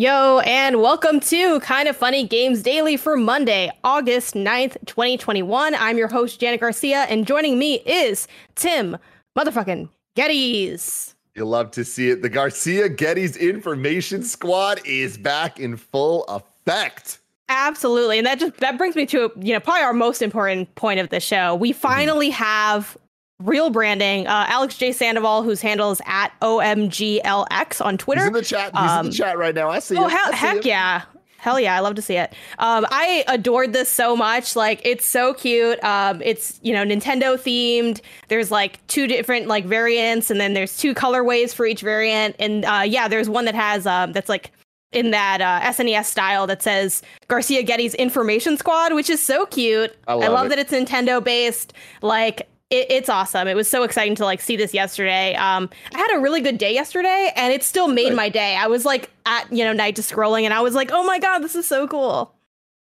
Yo, and welcome to Kinda Funny Games Daily for Monday, August 9th, 2021. I'm your host, Janet Garcia, and joining me is Tim motherfucking Gettys. You love to see it. The Garcia Gettys Information Squad is back in full effect. Absolutely. And that just that brings me to you know probably our most important point of the show. We mm-hmm. finally have real branding. Uh, Alex J. Sandoval, whose handle is at OMGLX on Twitter. He's in the chat. He's um, in the um, chat right now. I see. Oh, he- heck yeah. Hell yeah, I love to see it. Um, I adored this so much. Like, it's so cute. Um, it's you know Nintendo themed. There's like two different like variants, and then there's two colorways for each variant. And uh, yeah, there's one that has um, that's like in that uh, SNES style that says Garcia Gettys Information Squad, which is so cute. I love, I love that it's Nintendo based. Like, it, it's awesome. It was so exciting to like see this yesterday. Um, I had a really good day yesterday, and it still made right. my day. I was like at you know night to scrolling, and I was like, oh my god, this is so cool.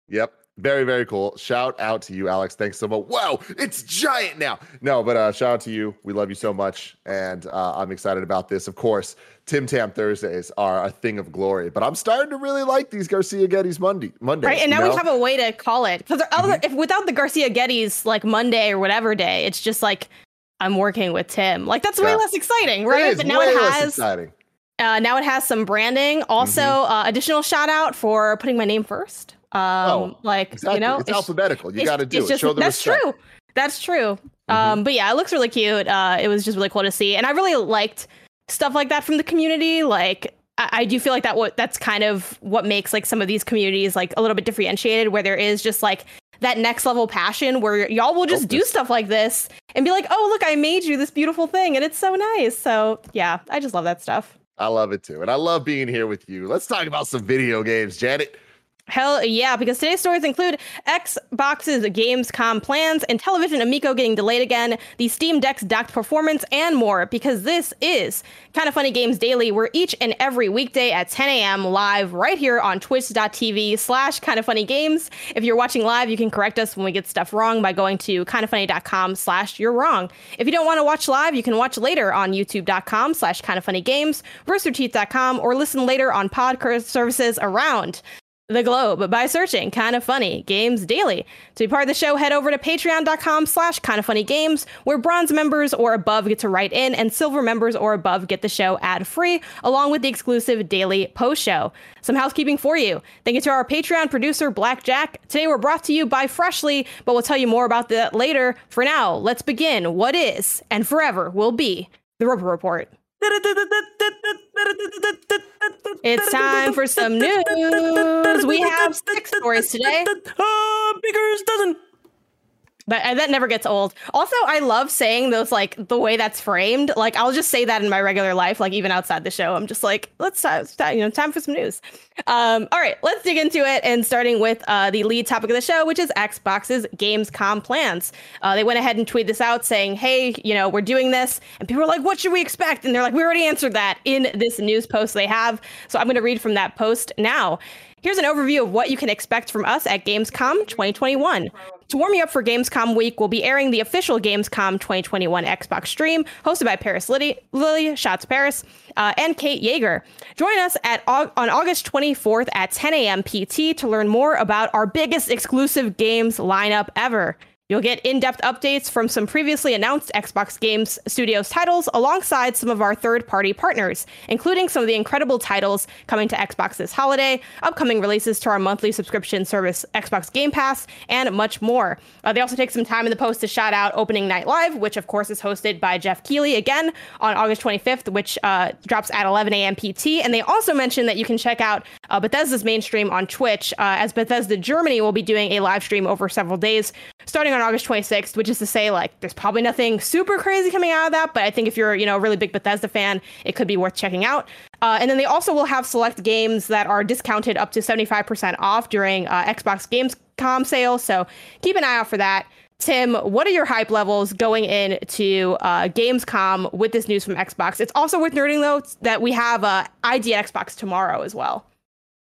Yep. Very, very cool. Shout out to you, Alex. Thanks so much. Wow, it's giant now. No, but uh, shout out to you. We love you so much. And uh, I'm excited about this. Of course, Tim Tam Thursdays are a thing of glory, but I'm starting to really like these Garcia Gettys Monday. Mondays, right, and now know? we have a way to call it because mm-hmm. if without the Garcia Gettys like Monday or whatever day, it's just like I'm working with Tim. Like that's way yeah. less exciting, right? but now it has. Uh, now it has some branding. Also, mm-hmm. uh, additional shout out for putting my name first. Um, oh, like exactly. you know, it's, it's alphabetical. You got to do it. Just, Show the that's respect. true. That's true. Mm-hmm. Um, but yeah, it looks really cute. Uh, it was just really cool to see, and I really liked stuff like that from the community. Like I, I do feel like that what that's kind of what makes like some of these communities like a little bit differentiated, where there is just like that next level passion where y'all will just do stuff like this and be like, oh look, I made you this beautiful thing, and it's so nice. So yeah, I just love that stuff. I love it too, and I love being here with you. Let's talk about some video games, Janet. Hell yeah, because today's stories include Xbox's Gamescom plans, Intellivision Amico getting delayed again, the Steam Deck's docked performance, and more. Because this is Kinda Funny Games Daily, where each and every weekday at 10 a.m. live right here on twitch.tv slash kind of funny games. If you're watching live, you can correct us when we get stuff wrong by going to kindoffunny.com slash you're wrong. If you don't want to watch live, you can watch later on youtube.com slash kind of funny games, roosterteeth.com, or listen later on podcast services around the globe by searching kind of funny games daily. To be part of the show head over to patreon.com slash kind of funny games where bronze members or above get to write in and silver members or above get the show ad free along with the exclusive daily post show some housekeeping for you. Thank you to our patreon producer Black Jack. Today we're brought to you by freshly but we'll tell you more about that later. For now let's begin what is and forever will be the Roper Report. It's time for some news. We have six stories today. Uh, Baker's dozen. But uh, that never gets old. Also, I love saying those like the way that's framed. Like I'll just say that in my regular life, like even outside the show. I'm just like, let's uh, you know, time for some news. Um, all right, let's dig into it. And starting with uh, the lead topic of the show, which is Xbox's Gamescom plans. Uh, they went ahead and tweeted this out saying, "Hey, you know, we're doing this," and people are like, "What should we expect?" And they're like, "We already answered that in this news post they have." So I'm going to read from that post now. Here's an overview of what you can expect from us at Gamescom 2021. To warm you up for Gamescom week, we'll be airing the official Gamescom 2021 Xbox stream, hosted by Parris Lilly, Lily Shots Paris, uh, and Kate Yeager. Join us at on August 24th at 10 a.m. PT to learn more about our biggest exclusive games lineup ever. You'll get in depth updates from some previously announced Xbox Games Studios titles alongside some of our third party partners, including some of the incredible titles coming to Xbox this holiday, upcoming releases to our monthly subscription service, Xbox Game Pass, and much more. Uh, they also take some time in the post to shout out Opening Night Live, which of course is hosted by Geoff Keighley again on August 25th, which uh, drops at 11 a.m. PT. And they also mention that you can check out uh, Bethesda's mainstream on Twitch, uh, as Bethesda Germany will be doing a live stream over several days, starting August 26th, which is to say, like, there's probably nothing super crazy coming out of that. But I think if you're, you know, a really big Bethesda fan, it could be worth checking out. Uh, and then they also will have select games that are discounted up to 75% off during uh, Xbox Gamescom sale. So keep an eye out for that. Tim, what are your hype levels going into uh, Gamescom with this news from Xbox? It's also worth noting, though, that we have uh, ID Xbox tomorrow as well.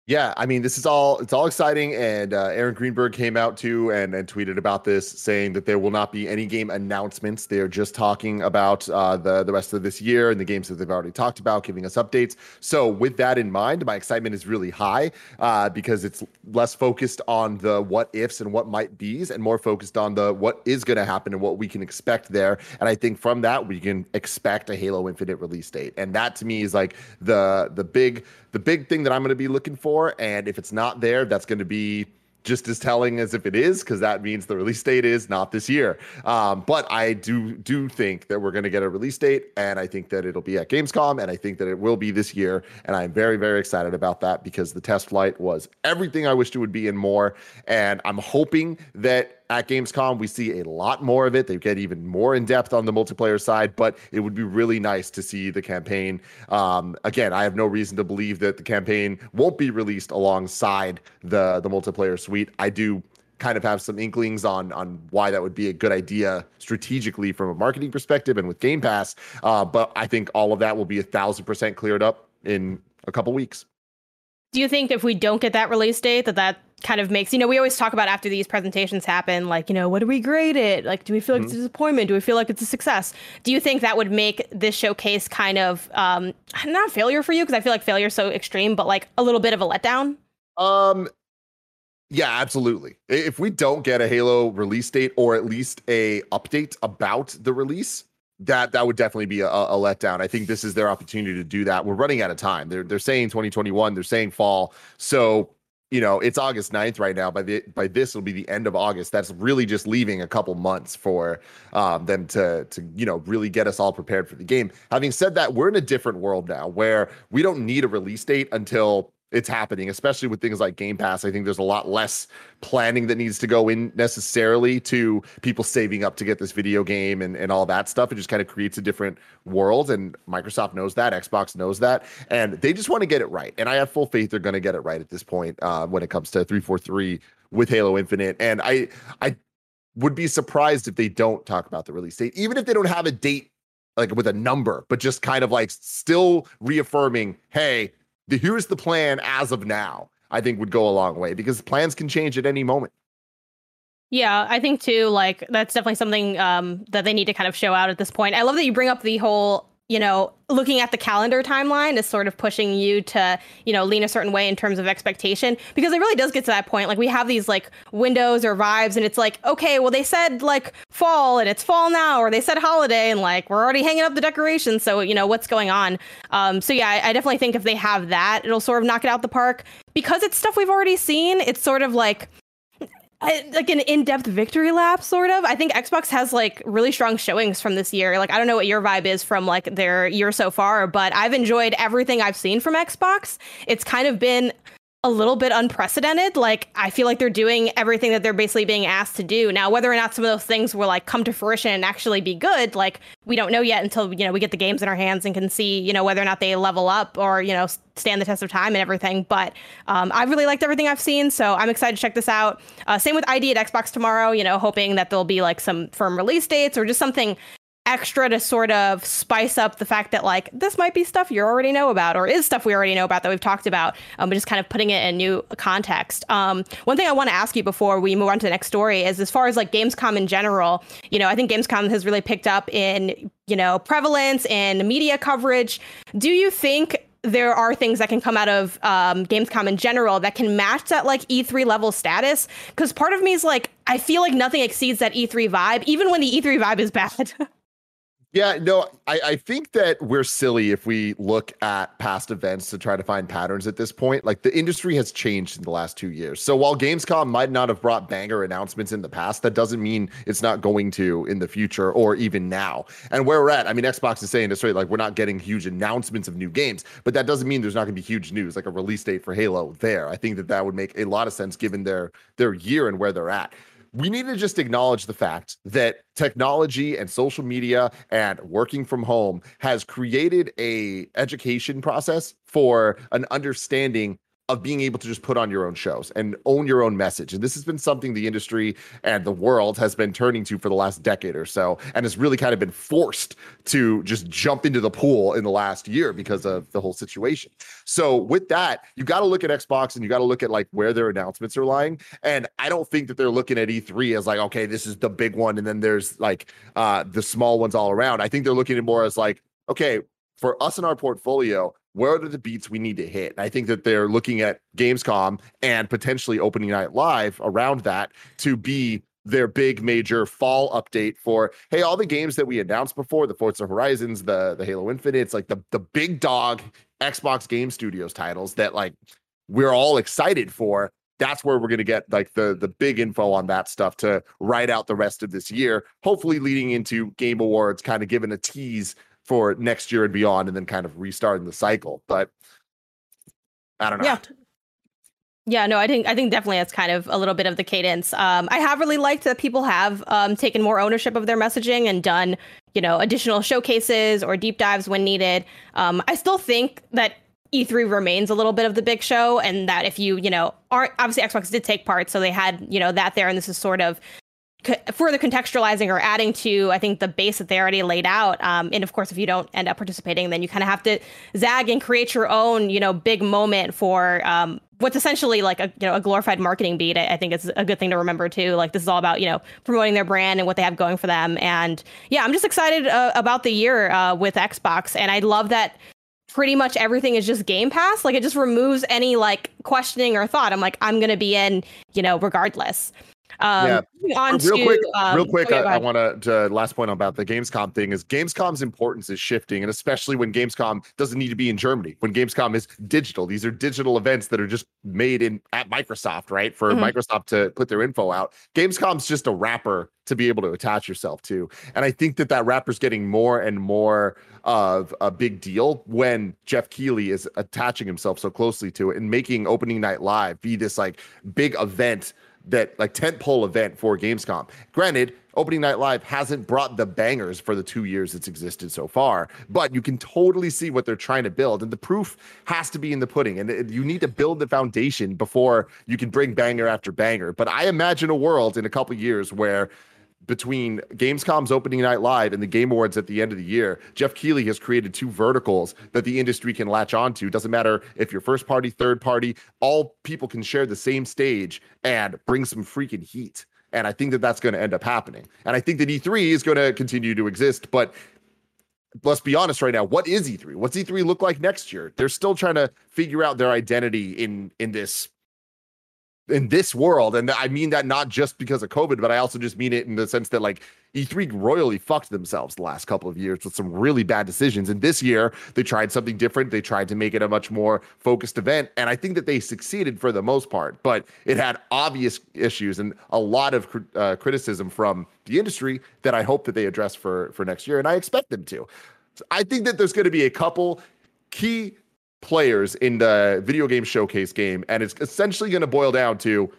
Yeah, I mean, this is all it's all exciting, and uh, Aaron Greenberg came out too and, and tweeted about this, saying that there will not be any game announcements. They're just talking about uh, the the rest of this year and the games that they've already talked about, giving us updates. So, with that in mind, my excitement is really high uh, because it's less focused on the what ifs and what might be's, and more focused on the what is going to happen and what we can expect there. And I think from that we can expect a Halo Infinite release date, and that to me is like the the big the big thing that I'm going to be looking for. And if it's not there, that's going to be just as telling as if it is, because that means the release date is not this year. Um, but I do do think that we're going to get a release date, and I think that it'll be at Gamescom, and I think that it will be this year, and I'm very very excited about that because the test flight was everything I wished it would be and more, and I'm hoping that at Gamescom, we see a lot more of it. They get even more in depth on the multiplayer side, but it would be really nice to see the campaign. Um, again, I have no reason to believe that the campaign won't be released alongside the the multiplayer suite. I do kind of have some inklings on on why that would be a good idea strategically from a marketing perspective and with Game Pass. Uh, but I think all of that will be a thousand percent cleared up in a couple weeks. Do you think if we don't get that release date, that that kind of makes you know we always talk about after these presentations happen like you know what do we grade it like do we feel like mm-hmm. it's a disappointment do we feel like it's a success do you think that would make this showcase kind of um not failure for you because i feel like failure is so extreme but like a little bit of a letdown um yeah absolutely if we don't get a halo release date or at least a update about the release that that would definitely be a, a, letdown. I think this is their opportunity to do that. We're running out of time. They're they're saying 2021. They're saying fall. So you know it's august 9th right now. By the by this will be the end of august. That's really just leaving a couple months for um, them to to you know really get us all prepared for the game. Having said that we're in a different world now where we don't need a release date until it's happening, especially with things like Game Pass. I think there's a lot less planning that needs to go in necessarily to people saving up to get this video game and, and all that stuff. It just kind of creates a different world. And Microsoft knows that, Xbox knows that, and they just want to get it right. And I have full faith they're going to get it right at this point uh, when it comes to 343 with Halo Infinite. And I, I would be surprised if they don't talk about the release date, even if they don't have a date like with a number, but just kind of like still reaffirming, hey, the here's the plan as of now, I think would go a long way because plans can change at any moment. Yeah, I think too, like that's definitely something um, that they need to kind of show out at this point. I love that you bring up the whole you know, looking at the calendar timeline is sort of pushing you to, you know, lean a certain way in terms of expectation because it really does get to that point. Like we have these like windows or vibes and it's like, okay, well they said like fall and it's fall now or they said holiday and like we're already hanging up the decorations. So, you know, what's going on? Um, so yeah, I, I definitely think if they have that, it'll sort of knock it out the park because it's stuff we've already seen. It's sort of like, I, like an in-depth victory lap sort of. I think xbox has like really strong showings from this year. Like i don't know what your vibe is from like their year so far but i've enjoyed everything i've seen from xbox. It's kind of been a little bit unprecedented. Like I feel like they're doing everything that they're basically being asked to do. Now, whether or not some of those things will like come to fruition and actually be good, like we don't know yet until you know we get the games in our hands and can see you know whether or not they level up or you know stand the test of time and everything. But um, I've really liked everything I've seen, so I'm excited to check this out. Uh, same with ID at Xbox tomorrow. You know, hoping that there'll be like some firm release dates or just something extra to sort of spice up the fact that like this might be stuff you already know about or is stuff we already know about that we've talked about um, but just kind of putting it in new context um, one thing i want to ask you before we move on to the next story is as far as like gamescom in general you know i think gamescom has really picked up in you know prevalence and media coverage do you think there are things that can come out of um, Gamescom in general that can match that like E3 level status. Because part of me is like, I feel like nothing exceeds that E3 vibe, even when the E3 vibe is bad. Yeah, no, I, I think that we're silly if we look at past events to try to find patterns at this point. Like the industry has changed in the last two years. So while Gamescom might not have brought banger announcements in the past, that doesn't mean it's not going to in the future or even now. And where we're at, I mean, Xbox is saying this right, like we're not getting huge announcements of new games, but that doesn't mean there's not going to be huge news, like a release date for Halo there. I think that that would make a lot of sense given their their year and where they're at we need to just acknowledge the fact that technology and social media and working from home has created a education process for an understanding of being able to just put on your own shows and own your own message. And this has been something the industry and the world has been turning to for the last decade or so, and has really kind of been forced to just jump into the pool in the last year because of the whole situation. So, with that, you got to look at Xbox and you got to look at like where their announcements are lying. And I don't think that they're looking at E3 as like, okay, this is the big one, and then there's like uh, the small ones all around. I think they're looking at more as like, okay, for us in our portfolio, where are the beats we need to hit? And I think that they're looking at Gamescom and potentially opening night live around that to be their big major fall update for hey all the games that we announced before the Forza Horizons the the Halo Infinite it's like the the big dog Xbox Game Studios titles that like we're all excited for that's where we're going to get like the the big info on that stuff to write out the rest of this year hopefully leading into game awards kind of giving a tease for next year and beyond, and then kind of restarting the cycle. But I don't know. Yeah. Yeah, no, I think I think definitely that's kind of a little bit of the cadence. Um, I have really liked that people have um, taken more ownership of their messaging and done, you know, additional showcases or deep dives when needed. Um, I still think that E3 remains a little bit of the big show, and that if you, you know, aren't obviously Xbox did take part, so they had, you know, that there, and this is sort of further contextualizing or adding to i think the base that they already laid out um, and of course if you don't end up participating then you kind of have to zag and create your own you know big moment for um, what's essentially like a you know a glorified marketing beat I, I, think it's a good thing to remember too. Like this is all about you know promoting their brand and what they have going for them. And yeah i'm just excited uh, about the year uh, with xbox. And i love that pretty much everything is just game pass. Like it just removes any like questioning or thought. I'm like i'm gonna be in you know regardless um, yeah. real to, quick, um, real quick. Oh, yeah, I, I want to last point about the Gamescom thing is Gamescom's importance is shifting, and especially when Gamescom doesn't need to be in Germany. When Gamescom is digital, these are digital events that are just made in at Microsoft, right? For mm-hmm. Microsoft to put their info out. Gamescom's just a wrapper to be able to attach yourself to, and I think that that wrapper's getting more and more of a big deal when Geoff Keighley is attaching himself so closely to it and making opening night live be this like big event that like tentpole event for Gamescom. Granted, opening night live hasn't brought the bangers for the two years it's existed so far, but you can totally see what they're trying to build, and the proof has to be in the pudding. And you need to build the foundation before you can bring banger after banger. But I imagine a world in a couple years where between Gamescom's opening night live and the Game Awards at the end of the year, Geoff Keighley has created two verticals that the industry can latch onto. Doesn't matter if you're first party, third party, all people can share the same stage and bring some freaking heat. And I think that that's going to end up happening. And I think that E3 is going to continue to exist, but let's be honest right now what is e3 what's e3 look like next year they're still trying to figure out their identity in in this in this world and i mean that not just because of covid but i also just mean it in the sense that like e3 royally fucked themselves the last couple of years with some really bad decisions. And this year they tried something different. They tried to make it a much more focused event and i think that they succeeded for the most part but it had obvious issues and a lot of uh, criticism from the industry that i hope that they address for for next year and i expect them to. I think that there's going to be a couple key players in the video game showcase game, and it's essentially going to boil down to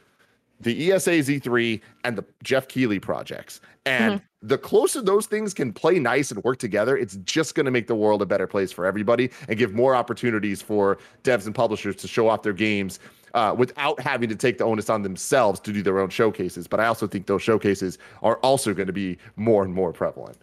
the ESA's E3 and the Geoff Keighley projects. And mm-hmm. the closer those things can play nice and work together, it's just going to make the world a better place for everybody and give more opportunities for devs and publishers to show off their games uh, without having to take the onus on themselves to do their own showcases. But I also think those showcases are also going to be more and more prevalent.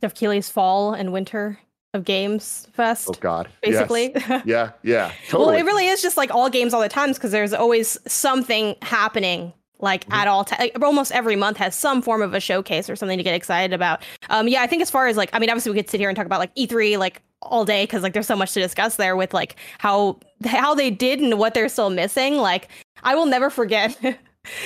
Geoff Keighley's fall and winter of games fest. Oh God, basically. Yes. yeah, yeah. Totally. well, it really is just like all games all the times because there's always something happening. Like mm-hmm. at all, t- like, almost every month has some form of a showcase or something to get excited about. Um, yeah, I think as far as like, I mean, obviously we could sit here and talk about like E3 like all day because like there's so much to discuss there with like how how they did and what they're still missing. Like I will never forget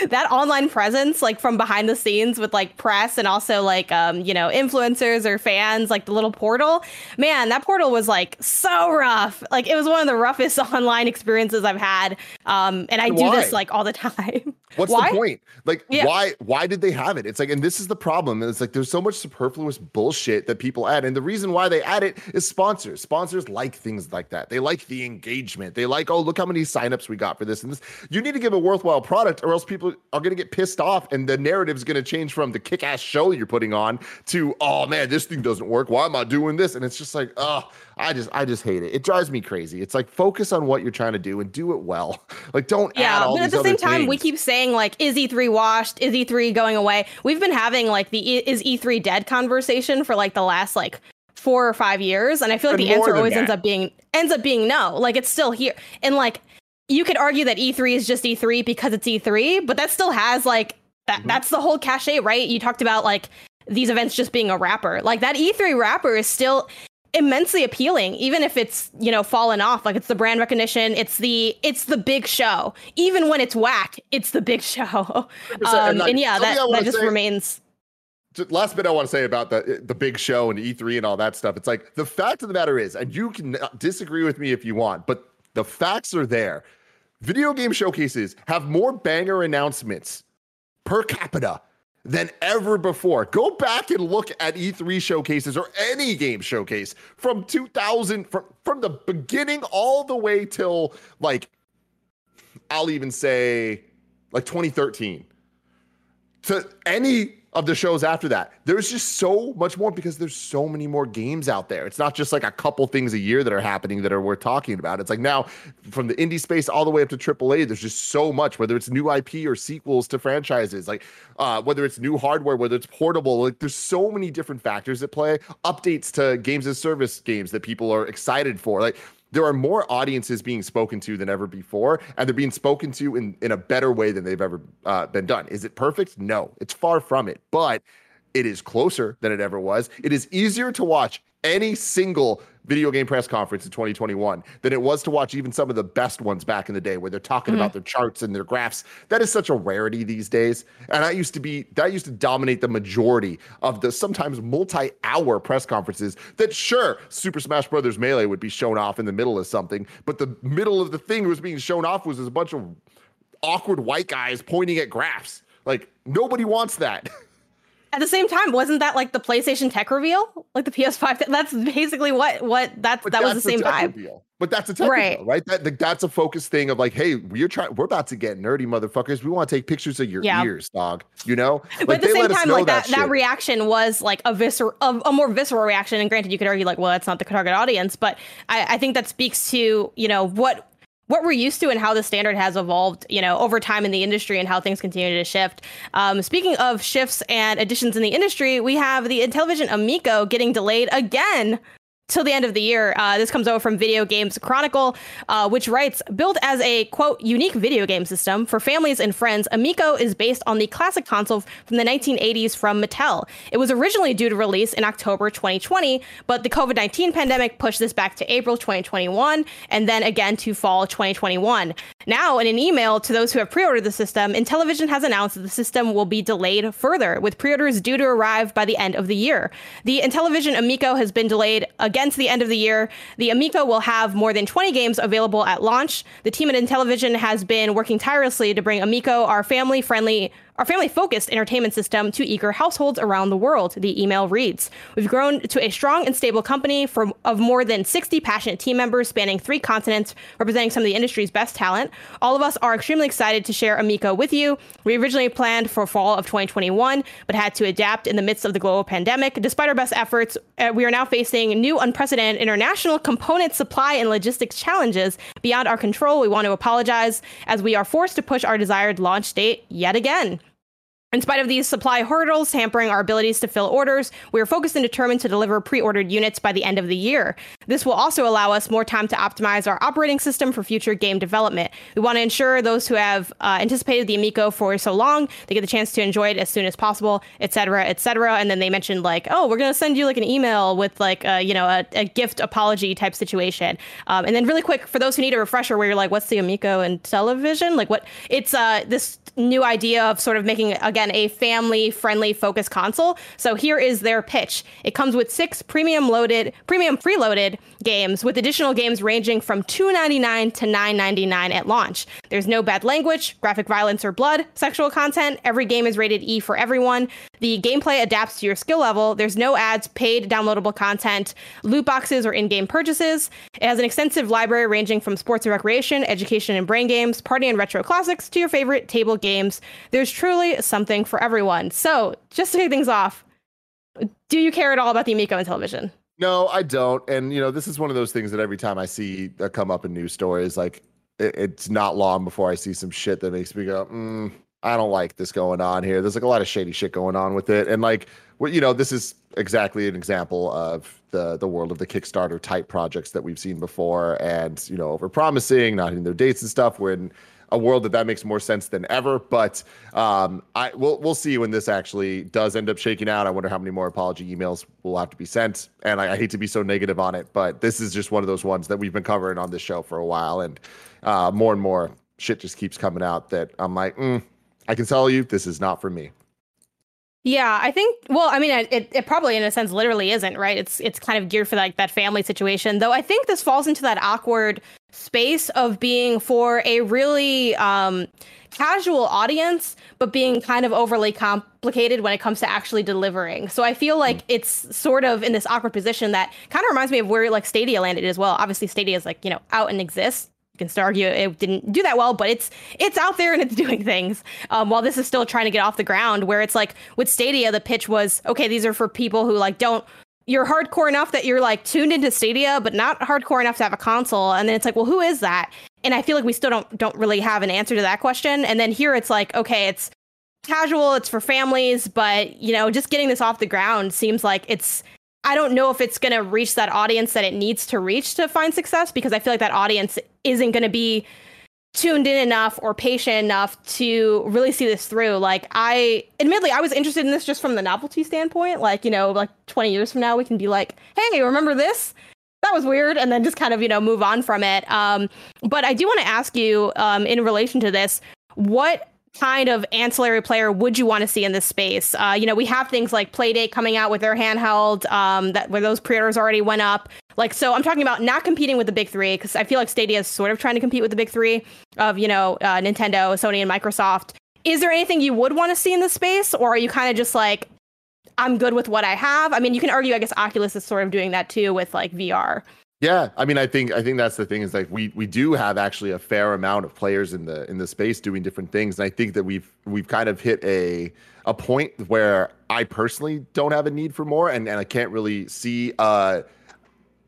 that online presence like from behind the scenes with like press and also like um you know influencers or fans like the little portal man that portal was like so rough. Like it was one of the roughest online experiences i've had um and i do this like all the time What's Why? the point? Like, Yeah. why why did they have it? It's like, and this is the problem. It's like there's so much superfluous bullshit that people add. And the reason why they add it is sponsors. Sponsors like things like that. They like the engagement. They like, oh, look how many signups we got for this and this. You need to give a worthwhile product, or else people are gonna get pissed off and the narrative's gonna change from the kick-ass show you're putting on to, oh man, this thing doesn't work. Why am I doing this? And it's just like, oh, I just I just hate it. It drives me crazy. It's like focus on what you're trying to do and do it well. Like don't add Yeah, but at the same time, we keep saying like, is E3 washed? Is E3 going away? We've been having like the is E3 dead conversation for like the last like four or five years, and I feel like the answer always ends up being ends up being no. Like it's still here, and like you could argue that E3 is just E3 because it's E3, but that still has like that. Mm-hmm. That's the whole cachet, right? You talked about like these events just being a wrapper. Like that E3 wrapper is still immensely appealing even if it's you know fallen off like it's the brand recognition it's the it's the big show even when it's whack it's the big show um, and, like, and yeah that, that just say- remains last bit I want to say about the the big show and E3 and all that stuff. It's like the fact of the matter is, and you can disagree with me if you want, but the facts are there. Video game showcases have more banger announcements per capita than ever before. Go back and look at E3 showcases or any game showcase from 2000 from from the beginning all the way till like I'll even say like 2013 to any of the shows after that. There's just so much more because there's so many more games out there. It's not just like a couple things a year that are happening that are worth talking about. It's like now from the indie space all the way up to AAA, there's just so much, whether it's new IP or sequels to franchises, like uh, whether it's new hardware, whether it's portable, like there's so many different factors at play, updates to games as service games that people are excited for. Like there are more audiences being spoken to than ever before, and they're being spoken to in, in a better way than they've ever uh, been done. Is it perfect? No, it's far from it, but it is closer than it ever was. It is easier to watch any single video game press conference in 2021 than it was to watch even some of the best ones back in the day where they're talking about mm-hmm. their charts and their graphs. That is such a rarity these days. And that used to be that used to dominate the majority of the sometimes multi-hour press conferences that sure Super Smash Brothers Melee would be shown off in the middle of something, but the middle of the thing was being shown off was a bunch of awkward white guys pointing at graphs. Like nobody wants that. at the same time wasn't that like the playstation tech reveal like the ps5 th- that's basically what what that's But that was the same vibe reveal. But that's a tech Right. reveal, right? That, that- that's a focus thing of like, hey, we're trying, we're about to get nerdy, motherfuckers. We want to take pictures of your Yeah. ears, dog. You know, but Like, at the they same let us time, like that, that, shit. reaction was like a visceral, a, a more visceral reaction. And granted, you could argue like, well, that's not the target audience, but I, I think that speaks to you know what what we're used to and how the standard has evolved, you know, over time in the industry and how things continue to shift. Um, speaking of shifts and additions in the industry, we have the Intellivision Amico getting delayed again till the end of the year. Uh, this comes over from Video Games Chronicle, uh, which writes Built as a quote unique video game system for families and friends, Amico is based on the classic console from the 1980s from Mattel. It was originally due to release in October 2020, but the COVID 19 pandemic pushed this back to April 2021 and then again to fall 2021. Now, in an email to those who have pre ordered the system, Intellivision has announced that the system will be delayed further, with pre orders due to arrive by the end of the year. The Intellivision Amico has been delayed again to the end of the year. The Amico will have more than 20 games available at launch. The team at Intellivision has been working tirelessly to bring Amico, our family friendly our family focused entertainment system to eager households around the world, the email reads. We've grown to a strong and stable company of more than 60 passionate team members spanning three continents, representing some of the industry's best talent. All of us are extremely excited to share Amico with you. We originally planned for fall of 2021, but had to adapt in the midst of the global pandemic. Despite our best efforts, uh, we are now facing new unprecedented international component supply and logistics challenges beyond our control. We want to apologize as we are forced to push our desired launch date yet again. In spite of these supply hurdles hampering our abilities to fill orders, we are focused and determined to deliver pre ordered units by the end of the year. This will also allow us more time to optimize our operating system for future game development. We want to ensure those who have uh, anticipated the Amico for so long, they get the chance to enjoy it as soon as possible, et cetera, et cetera. And then they mentioned, like, oh, we're going to send you like an email with like, a, you know, a, a gift apology type situation. Um, and then, really quick, for those who need a refresher, where you're like, what's the Amico Intellivision? Like, what it's uh, this new idea of sort of making, again, a family friendly focused console. So here is their pitch. It comes with six premium loaded, premium preloaded games with additional games ranging from $2.99 to $9.99 at launch. There's no bad language, graphic violence, or blood, sexual content. Every game is rated E for everyone. The gameplay adapts to your skill level. There's no ads, paid downloadable content, loot boxes, or in game purchases. It has an extensive library ranging from sports and recreation, education and brain games, party and retro classics to your favorite table games. There's truly something for everyone. So, just to kick things off, do you care at all about the Amico and Intellivision? No, I don't. And you know, this is one of those things that every time I see that come up in news stories, like it, it's not long before I see some shit that makes me go, mm, I don't like this going on here. There's like a lot of shady shit going on with it, and like, well, you know, this is exactly an example of the the world of the Kickstarter type projects that we've seen before, and you know, over promising, not hitting their dates and stuff. When a world that that makes more sense than ever. But um, I we'll we'll see when this actually does end up shaking out. I wonder how many more apology emails will have to be sent. And I, I hate to be so negative on it, but this is just one of those ones that we've been covering on this show for a while, and uh, more and more shit just keeps coming out that I'm like, mm, I can tell you this is not for me. Yeah, I think. Well, I mean, it, it probably in a sense literally isn't right. It's it's kind of geared for like that family situation. Though I think this falls into that awkward space of being for a really um, casual audience, but being kind of overly complicated when it comes to actually delivering. So I feel like mm. it's sort of in this awkward position that kind of reminds me of where like Stadia landed as well. Obviously, Stadia is like you know out and exists you can still argue it didn't do that well, but it's it's out there and it's doing things. Um, while this is still trying to get off the ground, where it's like with Stadia, the pitch was okay. These are for people who like don't. You're hardcore enough that you're like tuned into Stadia, but not hardcore enough to have a console. And then it's like, well, who is that? And I feel like we still don't don't really have an answer to that question. And then here it's like, okay, it's casual, it's for families, but you know, just getting this off the ground seems like it's I don't know if it's going to reach that audience that it needs to reach to find success because I feel like that audience isn't going to be tuned in enough or patient enough to really see this through. Like I admittedly I was interested in this just from the novelty standpoint. Like, you know, like 20 years from now we can be like, "Hey, remember this?" That was weird and then just kind of, you know, move on from it. Um, but I do want to ask you um, in relation to this, what kind of ancillary player would you want to see in this space? Uh, you know, we have things like Playdate coming out with their handheld um, that where those pre-orders already went up. Like, so I'm talking about not competing with the big three because I feel like Stadia is sort of trying to compete with the big three of you know uh, Nintendo, Sony, and Microsoft. Is there anything you would want to see in this space, or are you kind of just like, I'm good with what I have? I mean, you can argue, I guess Oculus is sort of doing that too with like VR. Yeah, I mean, I think I think that's the thing is like we we do have actually a fair amount of players in the in the space doing different things, and I think that we've we've kind of hit a a point where I personally don't have a need for more, and and I can't really see uh,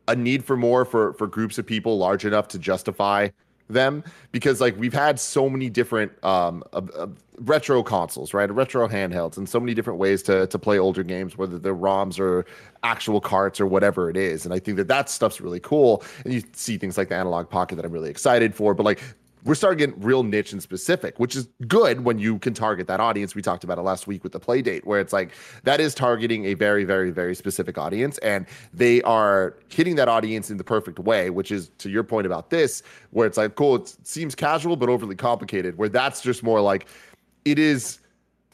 a need for more for for groups of people large enough to justify them. Because like we've had so many different um retro consoles right? Retro handhelds and so many different ways to to play older games whether they're roms or actual carts or whatever it is. And i think that that stuff's really cool. And you see things like the Analogue Pocket that i'm really excited for. But like we're starting getting real niche and specific, which is good when you can target that audience. We talked about it last week with the Playdate, where it's like that is targeting a very, very, very specific audience, and they are hitting that audience in the perfect way, which is to your point about this, where it's like, cool, it seems casual but overly complicated, where that's just more like it is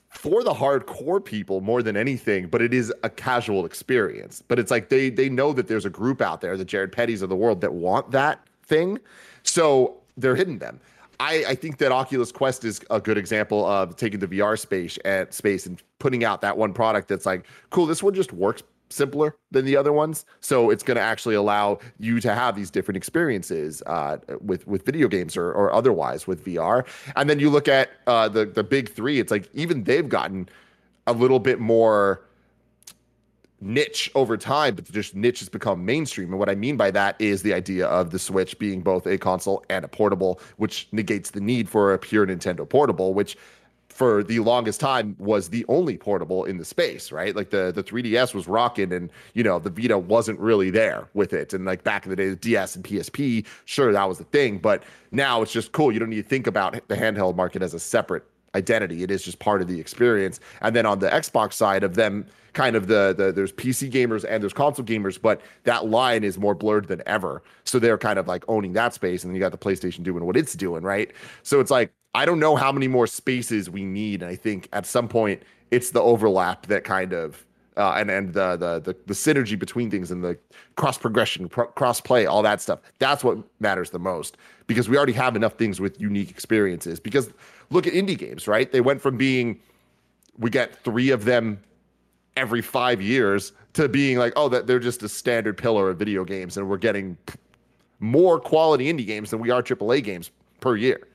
for the hardcore people more than anything, but it is a casual experience. But it's like they they know that there's a group out there, the Jared Petties of the world, that want that thing. So they're hitting them. I, I, think that Oculus Quest is a good example of taking the VR space at space and putting out that one product that's like, cool, this one just works simpler than the other ones. So it's going to actually allow you to have these different experiences uh, with with video games or, or otherwise with VR. And then you look at uh, the the big three. It's like even they've gotten a little bit more niche over time, but just niche has become mainstream. And what I mean by that is the idea of the Switch being both a console and a portable, which negates the need for a pure Nintendo portable, which for the longest time was the only portable in the space, right? Like the the 3DS was rocking and you know the Vita wasn't really there with it. And like back in the day, the DS and PSP, sure that was the thing, but now it's just cool. You don't need to think about the handheld market as a separate identity. It is just part of the experience. And then on the Xbox side of them, kind of the, the there's PC gamers and there's console gamers, but that line is more blurred than ever. So they're kind of like owning that space. And then you got the PlayStation doing what it's doing, right? So it's like I don't know how many more spaces we need. I think at some point it's the overlap that kind of uh, and and the, the the the synergy between things and the cross progression, pro- cross play, all that stuff. That's what matters the most because we already have enough things with unique experiences. Because look at indie games, right? They went from being we get three of them every five years to being like, oh, that they're just a standard pillar of video games, and we're getting more quality indie games than we are AAA games per year.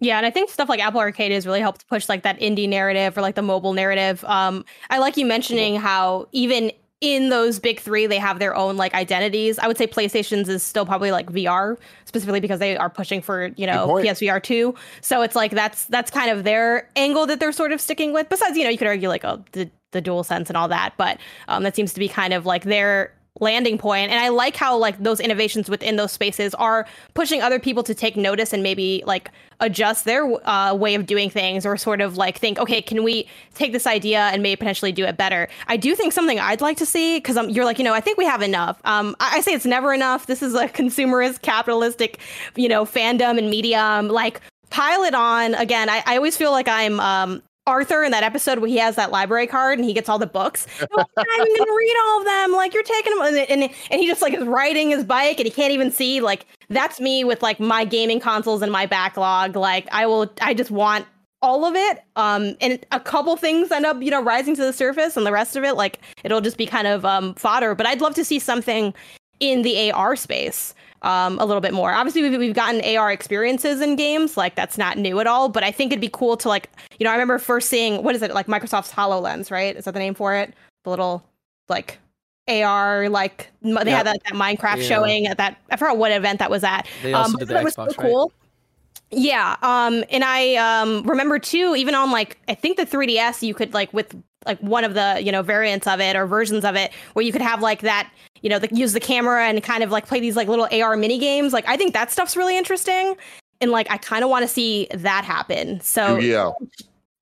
Yeah, and I think stuff like Apple Arcade has really helped push like that indie narrative or like the mobile narrative. Um, I like you mentioning how even in those big three, they have their own like identities. I would say PlayStation's is still probably like VR, specifically because they are pushing for you know PSVR two. So it's like that's that's kind of their angle that they're sort of sticking with. Besides, you know, you could argue like oh the the DualSense and all that, but um, that seems to be kind of like their landing point and i like how like those innovations within those spaces are pushing other people to take notice and maybe like adjust their uh, way of doing things or sort of like think okay can we take this idea and maybe potentially do it better? I do think something i'd like to see because um, you're like you know i think we have enough. Um, I, I say it's never enough. This is a consumerist capitalistic you know fandom and medium. Like pile it on. Again I, I always feel like i'm um, Arthur in that episode where he has that library card and he gets all the books. I'm even gonna read all of them. Like you're taking them, and, and and he just like is riding his bike and he can't even see. Like that's me with like my gaming consoles and my backlog. Like I will, I just want all of it. Um, and a couple things end up you know rising to the surface, and the rest of it like it'll just be kind of um fodder. But I'd love to see something in the AR space um, a little bit more. Obviously, we've, we've gotten AR experiences in games, like that's not new at all. But I think it'd be cool to like, you know, I remember first seeing what is it like Microsoft's Hololens, right? Is that the name for it? The little like AR, like they yep. had that, that Minecraft yeah. showing at that. I forgot what event that was at. They also um, did the Xbox, was so cool. Right? Yeah, um, and I um, remember too, even on like I think the 3DS, you could like with like one of the you know variants of it or versions of it where you could have like that you know the, use the camera and kind of like play these like little AR mini games. Like I think that stuff's really interesting, and like I kind of want to see that happen. So yeah,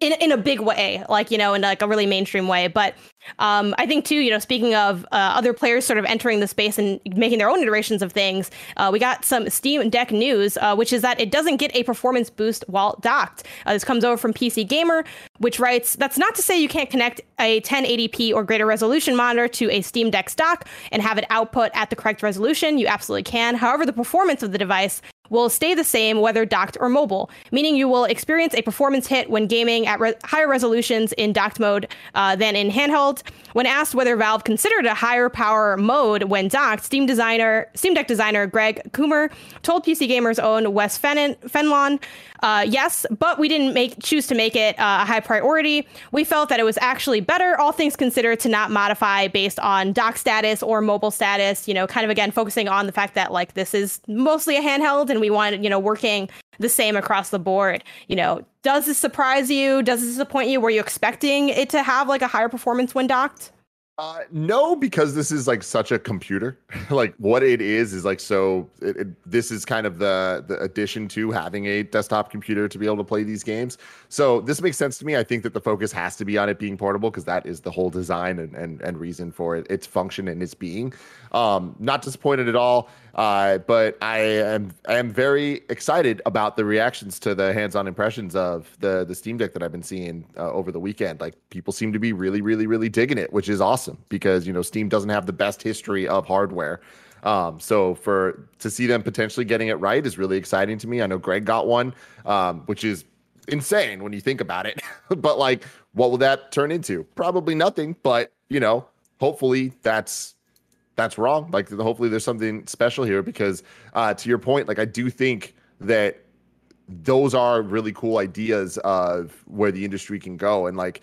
in in a big way, like you know, in like a really mainstream way. But um, I think too, you know, speaking of uh, other players sort of entering the space and making their own iterations of things, uh, we got some Steam Deck news, uh, which is that it doesn't get a performance boost while docked. Uh, this comes over from PC Gamer, which writes, "That's not to say you can't connect a 1080p or greater resolution monitor to a Steam Deck dock and have it output at the correct resolution. You absolutely can. However, the performance of the device will stay the same whether docked or mobile, meaning you will experience a performance hit when gaming at re- higher resolutions in docked mode uh, than in handheld. When asked whether Valve considered a higher power mode when docked, Steam designer Steam Deck designer Greg Coomer told PC Gamer's own Wes Fenlon uh, yes, but we didn't make choose to make it uh, a high priority. We felt that it was actually better, all things considered, to not modify based on dock status or mobile status. You know, kind of again focusing on the fact that like this is mostly a handheld, and we wanted you know working the same across the board. You know, does this surprise you? Does this disappoint you? Were you expecting it to have like a higher performance when docked? Uh, no, because this is like such a computer. like what it is is like so. It, it, this is kind of the the addition to having a desktop computer to be able to play these games. So this makes sense to me. I think that the focus has to be on it being portable because that is the whole design and, and and reason for it, its function and its being. Um, not disappointed at all. Uh, but I am I am very excited about the reactions to the hands-on impressions of the the Steam Deck that I've been seeing uh, over the weekend. Like people seem to be really, really, really digging it, which is awesome because you know Steam doesn't have the best history of hardware. Um, so for to see them potentially getting it right is really exciting to me. I know Greg got one, um, which is insane when you think about it. but like, what will that turn into? Probably nothing. But you know, hopefully that's that's wrong. Like hopefully there's something special here because uh, to your point, like I do think that those are really cool ideas of where the industry can go. And like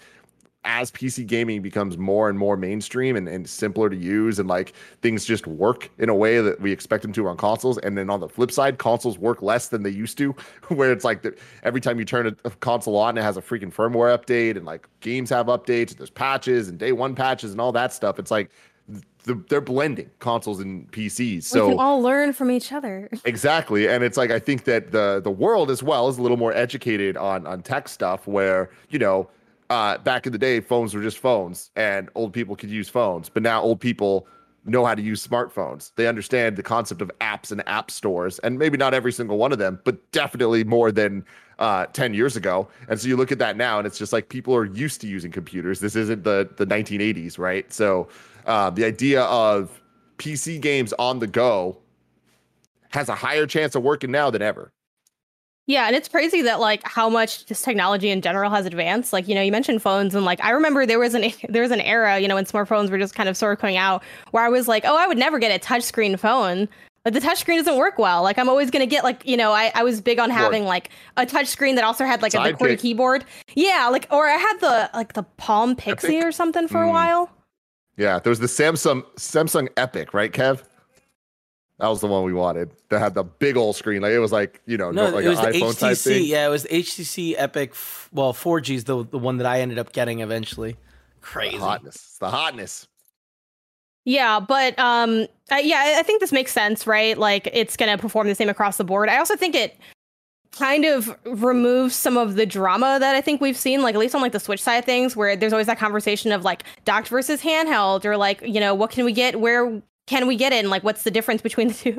as PC gaming becomes more and more mainstream and, and simpler to use and like things just work in a way that we expect them to on consoles. And then on the flip side, consoles work less than they used to, where it's like the, every time you turn a, a, console on, it has a freaking firmware update and like games have updates, and there's patches and day one patches and all that stuff. It's like the, they're blending consoles and PCs. So we can all learn from each other. Exactly, and it's like I think that the the world as well is a little more educated on on tech stuff. Where you know, uh, back in the day, phones were just phones, and old people could use phones. But now old people know how to use smartphones. They understand the concept of apps and app stores, and maybe not every single one of them, but definitely more than uh, 10 years ago. And so you look at that now, and it's just like people are used to using computers. This isn't the the 1980s, right? So uh, the idea of PC games on the go has a higher chance of working now than ever. Yeah, and it's crazy that like how much this technology in general has advanced. Like, you know, you mentioned phones and like I remember there was an there was an era, you know, when smartphones were just kind of sort of coming out where I was like, "Oh, I would never get a touchscreen phone." Like the touchscreen doesn't work well. Like I'm always gonna get like, you know, I, I was big on having like a touchscreen that also had like Sidekick. a QWERTY keyboard. Yeah, like or I had the like the Palm Pixie Epic. or something for mm. a while. Yeah, there was the Samsung Samsung Epic, right, Kev? That was the one we wanted that had the big old screen. Like it was like you know, no, like it was the iPhone HTC. Yeah, it was the HTC Epic. Well, 4G is the the one that I ended up getting eventually. Crazy the hotness. It's the hotness. Yeah, but um, uh, yeah, I think this makes sense, right? Like it's gonna perform the same across the board. I also think it kind of removes some of the drama that I think we've seen, like at least on like the Switch side of things, where there's always that conversation of like docked versus handheld, or like you know what can we get, where can we get it? And like, what's the difference between the two?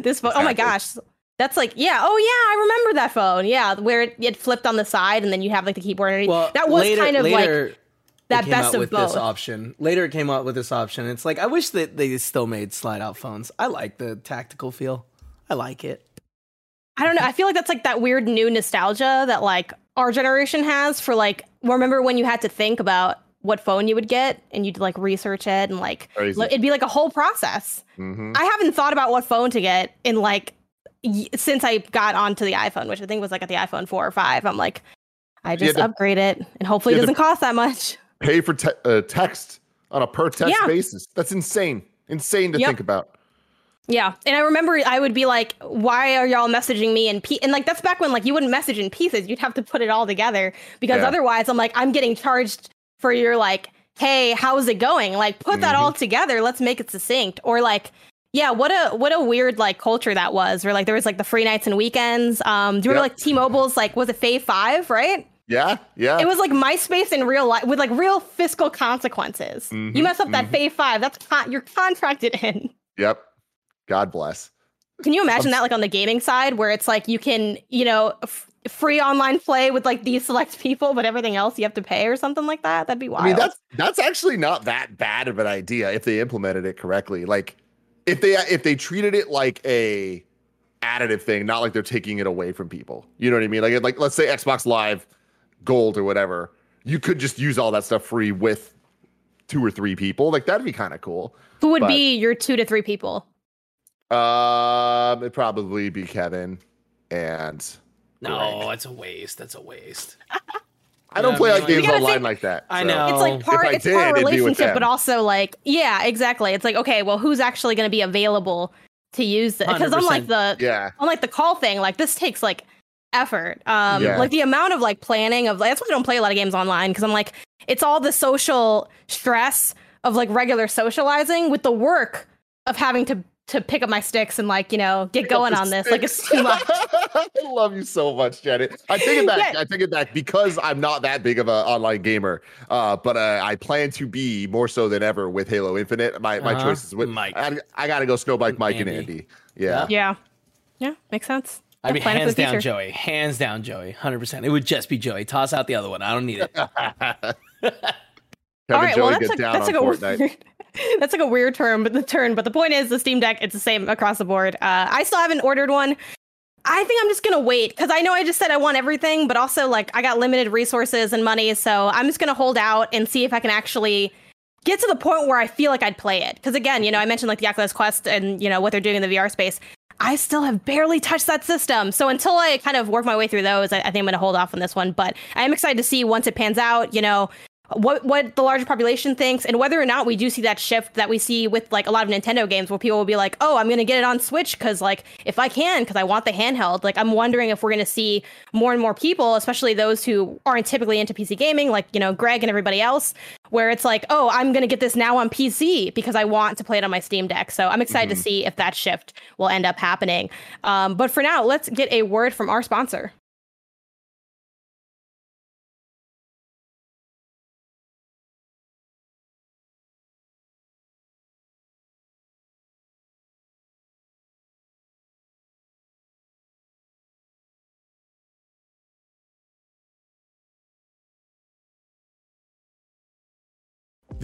this phone. Exactly. Oh my gosh. That's like, yeah, oh yeah, I remember that phone. Yeah, where it, it flipped on the side and then you have like the keyboard underneath. Well, that was later, kind of like that best of with both. This option later, it came out with this option. It's like I wish that they still made slide out phones. I like the tactical feel. I like it. I don't know. I feel like that's like that weird new nostalgia that like our generation has for like. Remember when you had to think about what phone you would get and you'd like research it and like it'd be like a whole process. Mm-hmm. I haven't thought about what phone to get in like y- since I got onto the iPhone, which I think was like at the iPhone 4 or 5. I'm like I just upgrade it and hopefully it doesn't cost that much. Pay for te- uh, text on a per text yeah. basis. That's insane. Insane to yep. think about. Yeah, and I remember I would be like, "Why are y'all messaging me in p?" And like that's back when like you wouldn't message in pieces; you'd have to put it all together because yeah. otherwise, I'm like, I'm getting charged for your like, hey, how's it going? Like put that mm-hmm. all together. Let's make it succinct. Or like, yeah, what a what a weird like culture that was. Where like there was like the free nights and weekends. Um, do you remember like T-Mobile's like was it Fave Five, right? Yeah, yeah. It was like MySpace in real life with like real fiscal consequences. Mm-hmm, you mess up that mm-hmm. Fave Five, that's con- you're contracted in. Yep. God bless. Can you imagine that like on the gaming side where it's like you can, you know, f- free online play with like these select people, but everything else you have to pay or something like that. That'd be wild. I mean, that's that's actually not that bad of an idea if they implemented it correctly. Like if they if they treated it like a additive thing, not like they're taking it away from people. You know what I mean? Like like let's say Xbox Live Gold or whatever, you could just use all that stuff free with two or three people. Like that'd be kind of cool. Who would but, be your two to three people? Um, it'd probably be Kevin and no, it's a waste. That's a waste. I don't play like games online think, like that. I know. It's like part it's did, part relationship, but also like yeah, exactly. It's like okay, well, who's actually going to be available to use it? Because unlike the yeah, unlike the call thing, like this takes like effort. Um, yeah. like the amount of like planning of like, that's why I don't play a lot of games online because I'm like it's all the social stress of like regular socializing with the work of having to to pick up my sticks and like you know get pick going on this like it's too much i love you so much janet i take it back yeah. i take it back because i'm not that big of an online gamer uh, but uh, i plan to be more so than ever with halo infinite my uh-huh. my choices with mike i, I gotta go snowbike mike andy. and andy yeah yeah yeah makes sense I mean, hands down, Joey. Hands down, Joey. Hundred percent. It would just be Joey. Toss out the other one. I don't need it. Kevin All right, Joey well, that's like, that's like Fortnite. a weird, that's like a weird term, but the turn. But the point is, the Steam Deck it's the same across the board. Uh, I still haven't ordered one. I think I'm just gonna wait because I know I just said I want everything, but also like I got limited resources and money, so I'm just gonna hold out and see if I can actually get to the point where I feel like I'd play it. Because again, you know, I mentioned like the Oculus Quest and you know what they're doing in the VR space. I still have barely touched that system. So until I kind of work my way through those, I, I think I'm going to hold off on this one. But I am excited to see once it pans out, you know, what what the larger population thinks and whether or not we do see that shift that we see with like a lot of Nintendo games where people will be like, "Oh, I'm going to get it on Switch cuz like if I can cuz I want the handheld." Like I'm wondering if we're going to see more and more people, especially those who aren't typically into PC gaming like, you know, Greg and everybody else, where it's like, "Oh, I'm going to get this now on PC because I want to play it on my Steam Deck." So I'm excited mm-hmm. to see if that shift will end up happening. Um, but for now, let's get a word from our sponsor.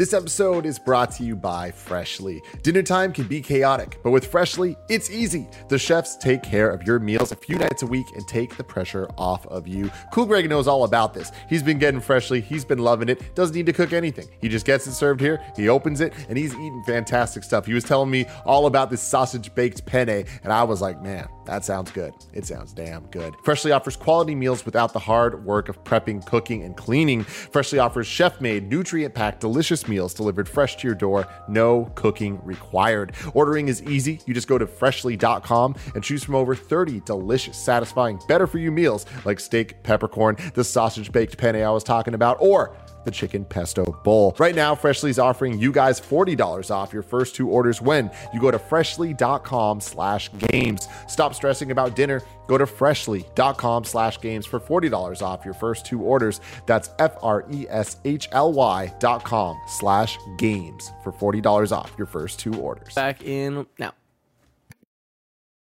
This episode is brought to you by Freshly. Dinner time can be chaotic, but with Freshly, it's easy. The chefs take care of your meals a few nights a week and take the pressure off of you. Cool Greg knows all about this. He's been getting Freshly, he's been loving it, doesn't need to cook anything. He just gets it served here, he opens it, and he's eating fantastic stuff. He was telling me all about this sausage baked penne, and I was like, man, that sounds good. It sounds damn good. Freshly offers quality meals without the hard work of prepping, cooking, and cleaning. Freshly offers chef made, nutrient packed, delicious meals delivered fresh to your door, no cooking required. Ordering is easy. You just go to freshly.com and choose from over 30 delicious, satisfying, better for you meals like steak, peppercorn, the sausage baked penne I was talking about, or the chicken pesto bowl. Right now, Freshly is offering you guys $40 off your first two orders when you go to freshly.com slash games. Stop stressing about dinner. Go to freshly.com slash games for $40 off your first two orders. That's F-R-E-S-H-L-Y dot com slash games for $40 off your first two orders. Back in now.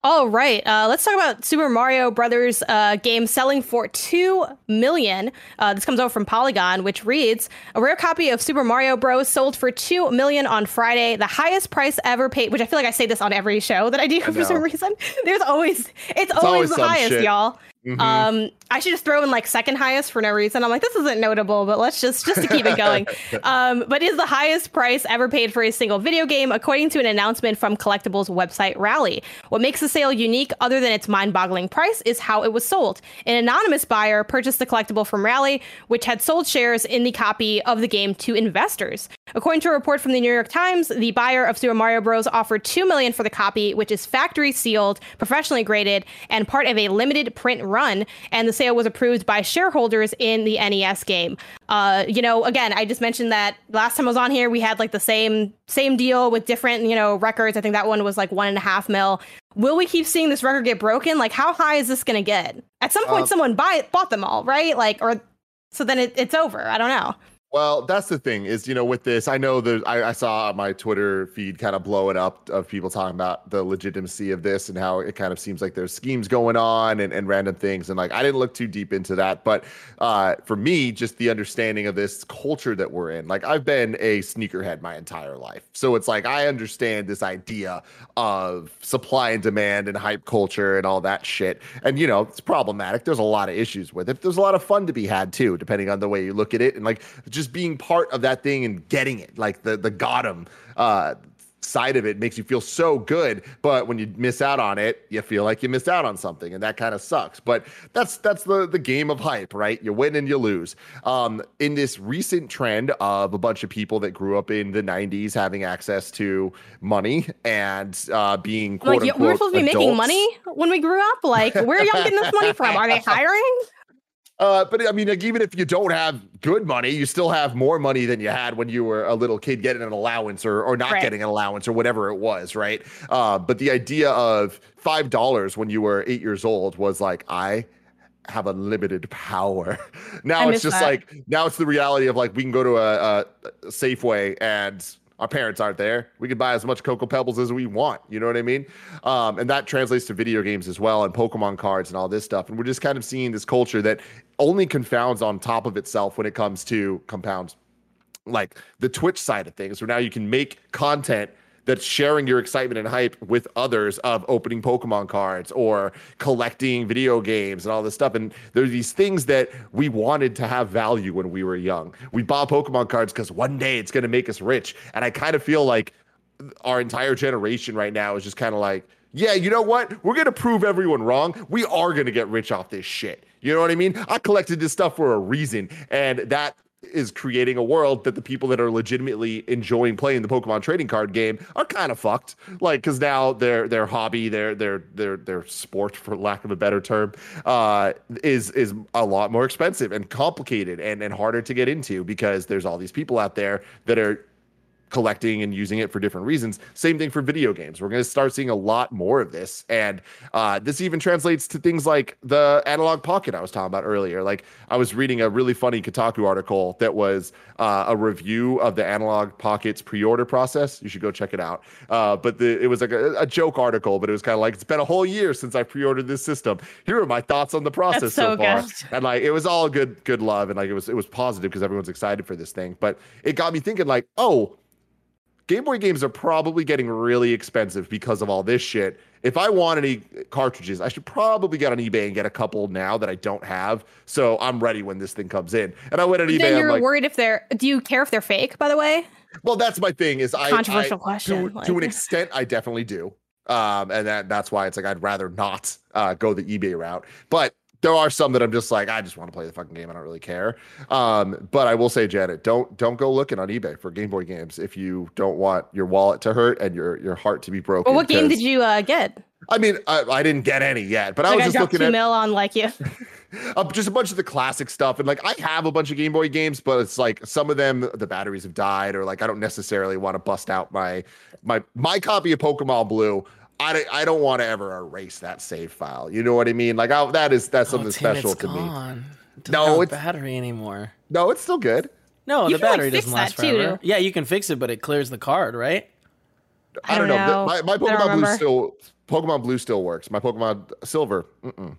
All right, uh, let's talk about Super Mario Brothers uh, game selling for two million. Uh, this comes over from Polygon, which reads: A rare copy of Super Mario Bros. sold for two million on Friday, the highest price ever paid. Which I feel like I say this on every show that I do for know. some reason. There's always it's, always, always the highest, shit. y'all. Mhm. Um, I should just throw in like second highest for no reason. I'm like, this isn't notable, but let's just just to keep it going. Um, but is the highest price ever paid for a single video game, according to an announcement from collectibles website Rally. What makes the sale unique, other than its mind-boggling price, is how it was sold. An anonymous buyer purchased the collectible from Rally, which had sold shares in the copy of the game to investors. According to a report from the New York Times, the buyer of Super Mario Bros. offered two million for the copy, which is factory sealed, professionally graded, and part of a limited print run. And the sale was approved by shareholders in the NES game. Uh, you know, again, I just mentioned that last time I was on here, we had like the same same deal with different, you know, records. I think that one was like one and a half mil. Will we keep seeing this record get broken? Like, how high is this going to get? At some point, Um, someone buy bought them all, right? Like, or so then it, it's over. I don't know. Well, that's the thing is, you know, with this, I know there's, I, I saw my Twitter feed kind of blowing up of people talking about the legitimacy of this and how it kind of seems like there's schemes going on and, and random things. And like, I didn't look too deep into that. But uh, for me, just the understanding of this culture that we're in, like, I've been a sneakerhead my entire life. So it's like, I understand this idea of supply and demand and hype culture and all that shit. And, you know, it's problematic. There's a lot of issues with it. There's a lot of fun to be had too, depending on the way you look at it. And like, just being part of that thing and getting it, like the the got 'em uh, side of it makes you feel so good. But when you miss out on it, you feel like you missed out on something, and that kind of sucks. But that's that's the the game of hype, right? You win and you lose. Um, in this recent trend of a bunch of people that grew up in the '90s having access to money and uh, being quote like, we're supposed to be making money when we grew up. Like, where are y'all getting this money from? Are they hiring? Uh, but I mean, like, even if you don't have good money, you still have more money than you had when you were a little kid getting an allowance or, or not Right. getting an allowance or whatever it was, right? Uh, but the idea of five dollars when you were eight years old was like, I have unlimited power. now I it's just that. like now it's the reality of like we can go to a, a Safeway and our parents aren't there. We can buy as much Cocoa Pebbles as we want. You know what I mean? Um, and that translates to video games as well and Pokemon cards and all this stuff. And we're just kind of seeing this culture that only confounds on top of itself when it comes to compounds like the Twitch side of things, where now you can make content that's sharing your excitement and hype with others of opening Pokemon cards or collecting video games and all this stuff. And there are these things that we wanted to have value when we were young. We bought Pokemon cards because one day it's going to make us rich. And I kind of feel like our entire generation right now is just kind of like, yeah, you know what? We're going to prove everyone wrong. We are going to get rich off this shit. You know what I mean? I collected this stuff for a reason. And that is creating a world that the people that are legitimately enjoying playing the Pokemon trading card game are kind of fucked. Like, because now their their hobby, their their their their sport, for lack of a better term, uh, is is a lot more expensive and complicated and and harder to get into because there's all these people out there that are collecting and using it for different reasons. Same thing for video games. We're going to start seeing a lot more of this. And uh, this even translates to things like the Analogue Pocket I was talking about earlier. Like I was reading a really funny Kotaku article that was uh, a review of the Analogue Pocket's pre-order process. You should go check it out. Uh, but the, it was like a, a, joke article, but it was kind of like, it's been a whole year since I pre-ordered this system. Here are my thoughts on the process so, so, far. Good. And like, it was all good, good love. And like, it was, it was positive because everyone's excited for this thing. But it got me thinking like, oh, Game Boy games are probably getting really expensive because of all this shit. If I want any cartridges, I should probably get on eBay and get a couple now that I don't have. So I'm ready when this thing comes in. And I went on eBay. Then you're like, worried if they're. Do you care if they're fake? By the way. Well, that's my thing. Is I controversial I, question. To, like... to, an extent, I definitely do. Um, and that that's why it's like I'd rather not uh, go the eBay route. But there are some that I'm just like, I just want to play the fucking game. I don't really care. Um, but I will say, Janet, don't don't go looking on eBay for Game Boy games if you don't want your wallet to hurt and your your heart to be broken. Well, what game did you uh, get? I mean, I, I, didn't get any yet, but like I was I just looking at mil on like you. just a bunch of the classic stuff, and like I have a bunch of Game Boy games, but it's like some of them the batteries have died, or like I don't necessarily want to bust out my my my copy of Pokemon Blue. I, I don't want to ever erase that save file. You know what I mean? Like I, that is that's oh, something Tim, special to gone. me. It no, it's battery anymore. No, it's still good. No, you the battery like, doesn't last forever. Too. Yeah, you can fix it, but it clears the card, right? I don't, I don't know. know. My, my Pokemon Blue still Pokemon Blue still works. My Pokemon Silver,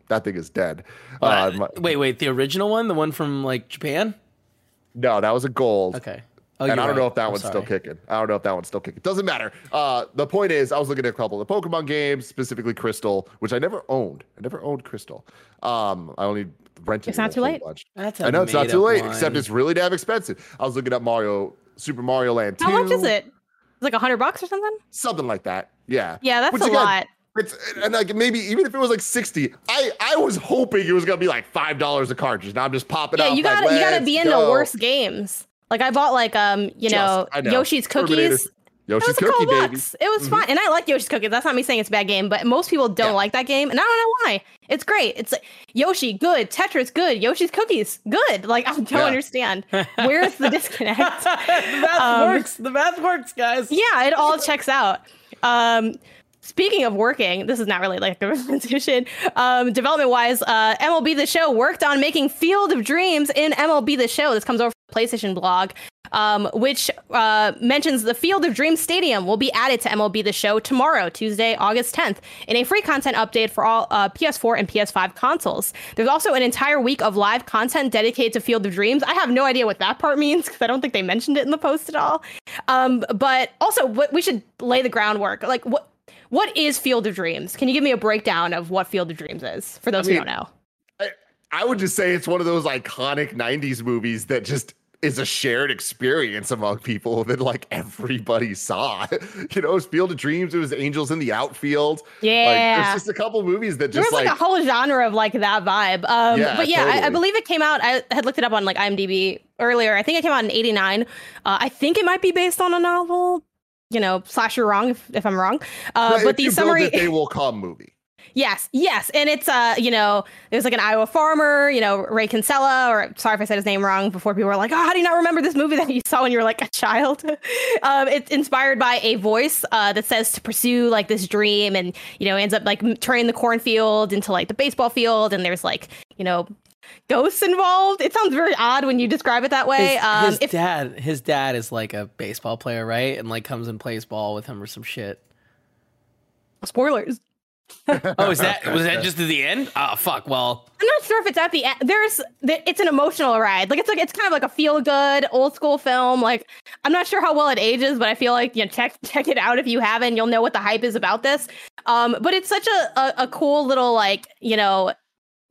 that thing is dead. Uh, my, wait, wait, the original one, the one from like Japan? No, that was a gold. Okay. Oh, and I don't right. know if that I'm one's sorry. still kicking. I don't know if that one's still kicking. Doesn't matter. Uh, the point is, I was looking at a couple of the Pokemon games, specifically Crystal, which I never owned. I never owned Crystal. Um, I only rented. It's not too late. Bunch. That's I know it's not too late, one. except it's really damn expensive. I was looking at Mario, Super Mario Land. 2. How much is it? It's like a hundred bucks or something. Something like that. Yeah. Yeah, that's which, a again, lot. It's and like maybe even if it was like sixty, I I was hoping it was gonna be like five dollars a cartridge. Now I'm just popping yeah, up. you gotta like, you gotta be into worse games. Like I bought like um you know, know. Yoshi's cookies. Yoshi's it was cookie a baby. It was mm-hmm. fun, and I like Yoshi's cookies. That's not me saying it's a bad game, but most people don't yeah. like that game, and I don't know why. It's great. It's like Yoshi, good. Tetris, good. Yoshi's cookies, good. Like I don't yeah. understand. Where's the disconnect? the math um, works. The math works, guys. Yeah, it all checks out. Um, Speaking of working, this is not really like a representation. Um, development wise, uh, MLB The Show worked on making Field of Dreams in MLB The Show. This comes over PlayStation blog, um, which uh, mentions the Field of Dreams Stadium will be added to MLB The Show tomorrow, Tuesday, August 10th, in a free content update for all uh, PS4 and PS5 consoles. There's also an entire week of live content dedicated to Field of Dreams. I have no idea what that part means because I don't think they mentioned it in the post at all. Um, but also, we should lay the groundwork. Like, what what is Field of Dreams? Can you give me a breakdown of what Field of Dreams is for those I mean, who don't know? I, I would just say it's one of those iconic 90s movies that just is a shared experience among people that like everybody saw. you know, it was Field of Dreams, it was Angels in the Outfield. Yeah. Like, there's just a couple movies that just There's like, like, a whole genre of like that vibe. Um yeah, but yeah, totally. I, I, believe it came out. I had looked it up on like IMDb earlier. I think it came out in 89. Uh, I think it might be based on a novel you know, slash you're wrong if, if I'm wrong. Uh, but, but the summary, they will come movie. Yes, yes, and it's uh, you know, there's like an Iowa farmer, you know, Ray Kinsella, or sorry if I said his name wrong before. People were like, "Oh, how do you not remember this movie that you saw when you were like a child?" um, it's inspired by a voice uh, that says to pursue like this dream, and you know, ends up like turning the cornfield into like the baseball field, and there's like you know ghosts involved. It sounds very odd when you describe it that way. His, um, his if, dad, his dad is like a baseball player, right? And like comes and plays ball with him or some shit. Spoilers. oh, is that was that just at the end? Oh, fuck. Well, I'm not sure if it's at the end. There's it's an emotional ride. Like it's like it's kind of like a feel good old school film. Like I'm not sure how well it ages, but I feel like you know check check it out if you haven't. You'll know what the hype is about this. Um, but it's such a, a, a cool little like you know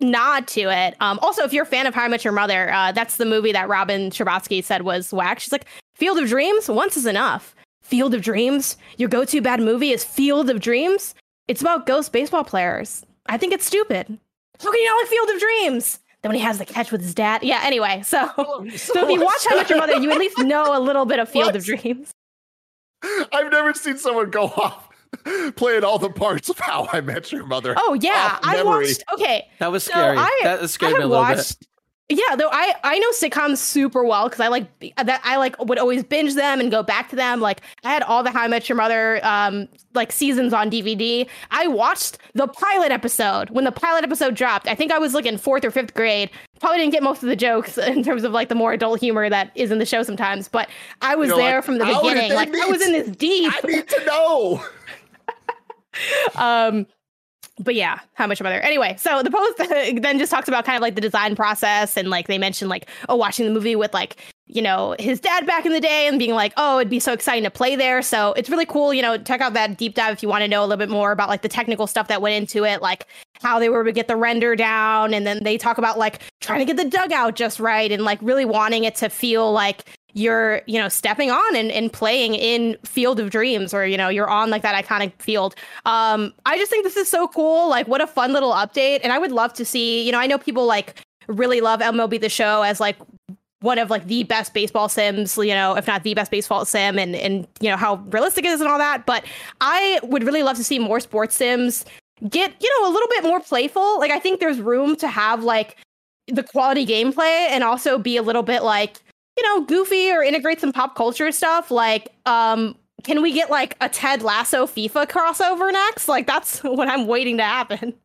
nod to it. Um, also, if you're a fan of How I Met Your Mother, uh, that's the movie that Robin Scherbatsky said was whack. She's like, Field of Dreams, once is enough. Field of Dreams, your go-to bad movie is Field of Dreams. It's about ghost baseball players. I think it's stupid. How can you not like Field of Dreams? Then when he has the catch with his dad. Yeah, anyway, so so, so if you watch How I Met Your Mother, you at least know a little bit of Field what? of Dreams. I've never seen someone go off playing all the parts of How I Met Your Mother. Oh yeah, I watched. Okay, that was scary. So I, that scared me a little watched, bit. Yeah, though I I know sitcoms super well because I like that I like would always binge them and go back to them. Like I had all the How I Met Your Mother um like seasons on DVD. I watched the pilot episode when the pilot episode dropped. I think I was like in fourth or fifth grade. Probably didn't get most of the jokes in terms of like the more adult humor that is in the show sometimes, but I was You're there like, from the beginning. Like I was in this deep. I need to know. um but yeah how much mother anyway so the post then just talks about kind of like the design process and like they mentioned like oh watching the movie with like you know his dad back in the day and being like oh it'd be so exciting to play there. So it's really cool you know check out that deep dive if you want to know a little bit more about like the technical stuff that went into it like how they were to get the render down. And then they talk about like trying to get the dugout just right and like really wanting it to feel like you're you know stepping on and, and playing in field of dreams or you know you're on like that iconic field. Um i just think this is so cool. Like what a fun little update. And i would love to see you know i know people like really love mlb the show as like one of like the best baseball sims you know if not the best baseball sim and and you know how realistic it is and all that. But i would really love to see more sports sims get you know a little bit more playful. Like i think there's room to have like the quality gameplay and also be a little bit like you know, goofy or integrate some pop culture stuff. Like, um, can we get like a Ted Lasso FIFA crossover next? Like, that's what I'm waiting to happen.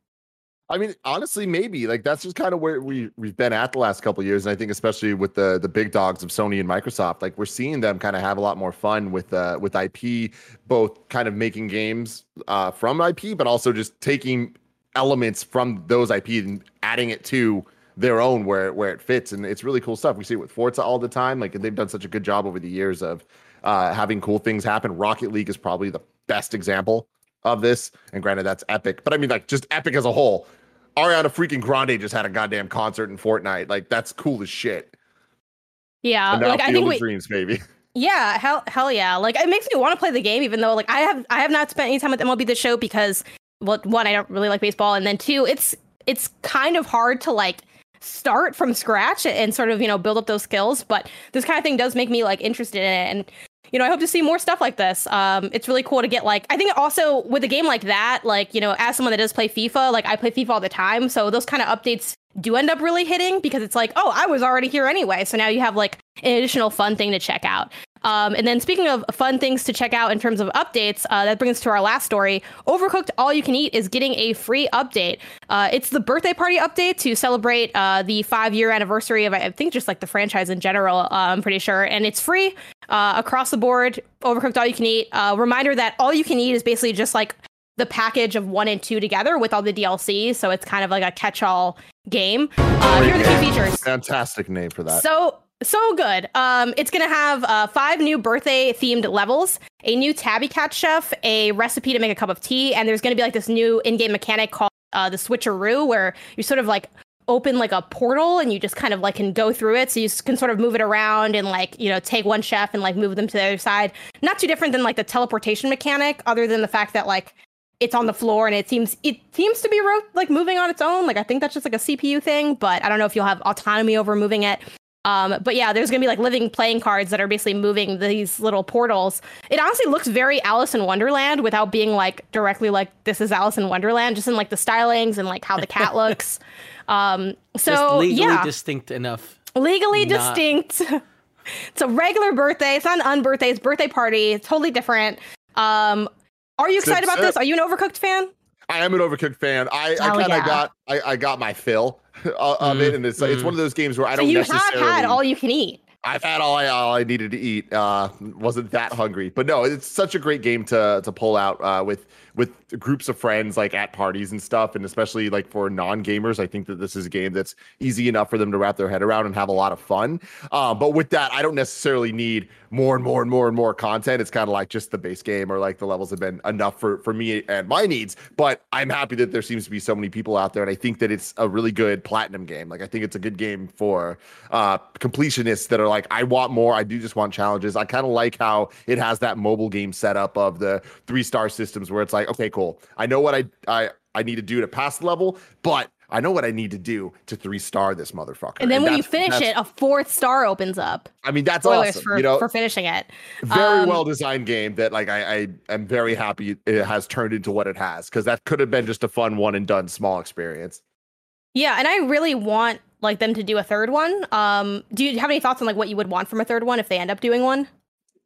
I mean, honestly, maybe like that's just kind of where we we've been at the last couple years, and I think especially with the the big dogs of Sony and Microsoft, like we're seeing them kind of have a lot more fun with uh with IP, both kind of making games uh from IP, but also just taking elements from those IP and adding it to their own where where it fits, and it's really cool stuff. We see it with Forza all the time, like they've done such a good job over the years of uh having cool things happen. Rocket League is probably the best example of this, and granted that's epic, but I mean like just epic as a whole. Ariana freaking Grande just had a goddamn concert in Fortnite. Like that's cool as shit. Yeah, like I think we, Dreams, baby. yeah, hell, hell yeah. Like it makes me want to play the game, even though like I have I have not spent any time with MLB the Show because well, one I don't really like baseball, and then two, it's it's kind of hard to like start from scratch and sort of you know build up those skills. But this kind of thing does make me like interested in it, and you know I hope to see more stuff like this. Um, it's really cool to get like I think also with a game like that, like you know as someone that does play FIFA, like I play FIFA all the time, so those kind of updates do end up really hitting because it's like oh I was already here anyway, so now you have like an additional fun thing to check out. Um, and then speaking of fun things to check out in terms of updates, uh, that brings us to our last story. Overcooked All You Can Eat is getting a free update. Uh, it's the birthday party update to celebrate uh, the five year anniversary of, I think, just like the franchise in general, uh, I'm pretty sure. And it's free uh, across the board. Overcooked All You Can Eat. Uh, reminder that All You Can Eat is basically just like the package of one and two together with all the DLC. So it's kind of like a catch all game. Uh, here are the key features. Fantastic name for that. So so good. Um, it's gonna have uh, five new birthday themed levels, a new Tabby Cat chef, a recipe to make a cup of tea, and there's gonna be like this new in-game mechanic called uh, the switcheroo, where you sort of like open like a portal and you just kind of like can go through it. So you can sort of move it around and like you know take one chef and like move them to the other side. Not too different than like the teleportation mechanic other than the fact that like it's on the floor and it seems it seems to be ro- like moving on its own. Like i think that's just like a cpu thing but i don't know if you'll have autonomy over moving it um, but yeah, there's gonna be like living playing cards that are basically moving these little portals. It honestly looks very Alice in Wonderland without being like directly like this is Alice in Wonderland, just in like the stylings and like how the cat looks. Um, so Just legally yeah, distinct enough. legally not- distinct. it's a regular birthday. It's not an unbirthday. It's birthday party. It's totally different. Um, are you Sip, excited about sip. this? Are you an Overcooked fan? I am an Overcooked fan. I, I kind of yeah. got I, I got my fill of of it, and it's it's mm. one of those games where I don't So you have had all you can eat. I've had all I all I needed to eat. Uh, wasn't that hungry, but no, it's such a great game to to pull out uh, with with groups of friends like at parties and stuff, and especially like for non gamers. I think that this is a game that's easy enough for them to wrap their head around and have a lot of fun. Uh, but with that, I don't necessarily need more and more and more and more content. It's kind of like just the base game or like the levels have been enough for for me and my needs. But I'm happy that there seems to be so many people out there, and I think that it's a really good platinum game. Like I think it's a good game for uh, completionists that are like, I want more. I do just want challenges. I kind of like how it has that mobile game setup of the three star systems where it's like, okay, cool. I know what I I I need to do to pass the level, but I know what I need to do to three star this motherfucker. And then when you finish it, a fourth star opens up. I mean, that's Spoilers awesome. for, you know, for finishing it. very Um, well designed game that like I, I am very happy it has turned into what it has because that could have been just a fun one and done small experience. Yeah, and I really want like them to do a third one. Um, do you have any thoughts on like what you would want from a third one if they end up doing one?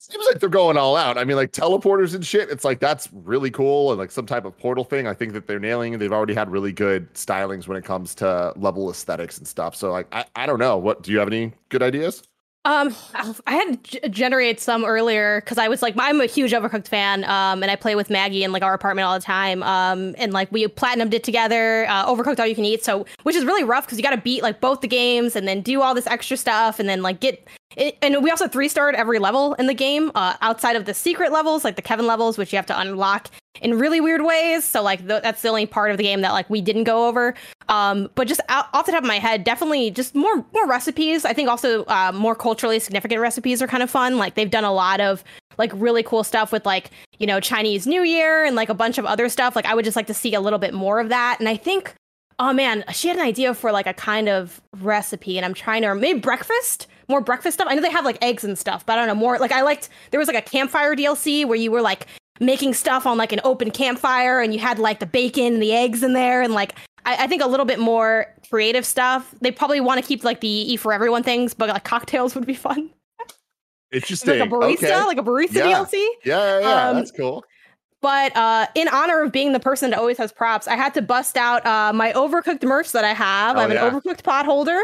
Seems like they're going all out. I mean, like teleporters and shit. It's like that's really cool, and like some type of portal thing. I think that they're nailing. They've already had really good stylings when it comes to level aesthetics and stuff. So like, I, I don't know. What do you have any good ideas? Um, I had generate some earlier because I was like, I'm a huge Overcooked fan. Um, and I play with Maggie in like our apartment all the time. Um, and like we platinumed it together. Uh, Overcooked all you can eat. So which is really rough because you got to beat like both the games and then do all this extra stuff and then like get and we also three starred every level in the game uh, outside of the secret levels, like the Kevin levels, which you have to unlock in really weird ways. So like th- that's the only part of the game that like we didn't go over. Um, but just out, off the top of my head, definitely just more more recipes. I think also uh, more culturally significant recipes are kind of fun. Like they've done a lot of like really cool stuff with like you know Chinese New Year and like a bunch of other stuff. Like I would just like to see a little bit more of that. And I think oh man, she had an idea for like a kind of recipe, and I'm trying to maybe breakfast, more breakfast stuff. I know they have like eggs and stuff, but I don't know more. Like I liked there was like a campfire DLC where you were like making stuff on like an open campfire, and you had like the bacon and the eggs in there, and like I, I think a little bit more creative stuff. They probably want to keep like the E for everyone things, but like cocktails would be fun. Interesting. Like a barista, okay. like a barista Yeah. DLC. Yeah, yeah, yeah. Um, that's cool. But uh, in honor of being the person that always has props, I had to bust out uh, my overcooked merch that I have. I Oh, have yeah. an overcooked pot holder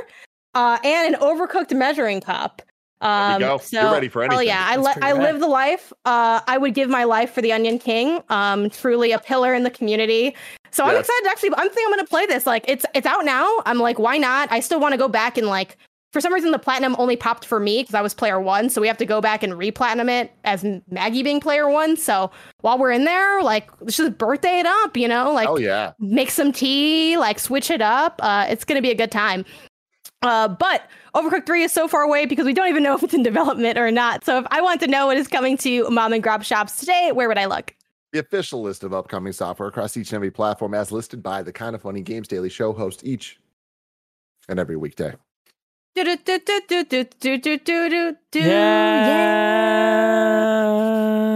uh, and an overcooked measuring cup. Um, There you go. So, You're ready for hell anything. yeah, I, li- I live the life. Uh, I would give my life for the Onion King. Um, truly a pillar in the community. So I'm excited. to Actually, I'm thinking I'm gonna play this. Like, it's it's out now. I'm like, why not? I still want to go back and like. For some reason, the platinum only popped for me because I was player one. So we have to go back and re-platinum it as Maggie being player one. So while we're in there, like let's just birthday it up, you know, like Oh yeah. make some tea, like switch it up. Uh, it's gonna be a good time. Uh, but Overcooked 3 is so far away because we don't even know if it's in development or not. So if I want to know what is coming to mom and grab shops today, where would I look? The official list of upcoming software across each and every platform as listed by the Kinda Funny Games Daily Show host each and every weekday. Yeah.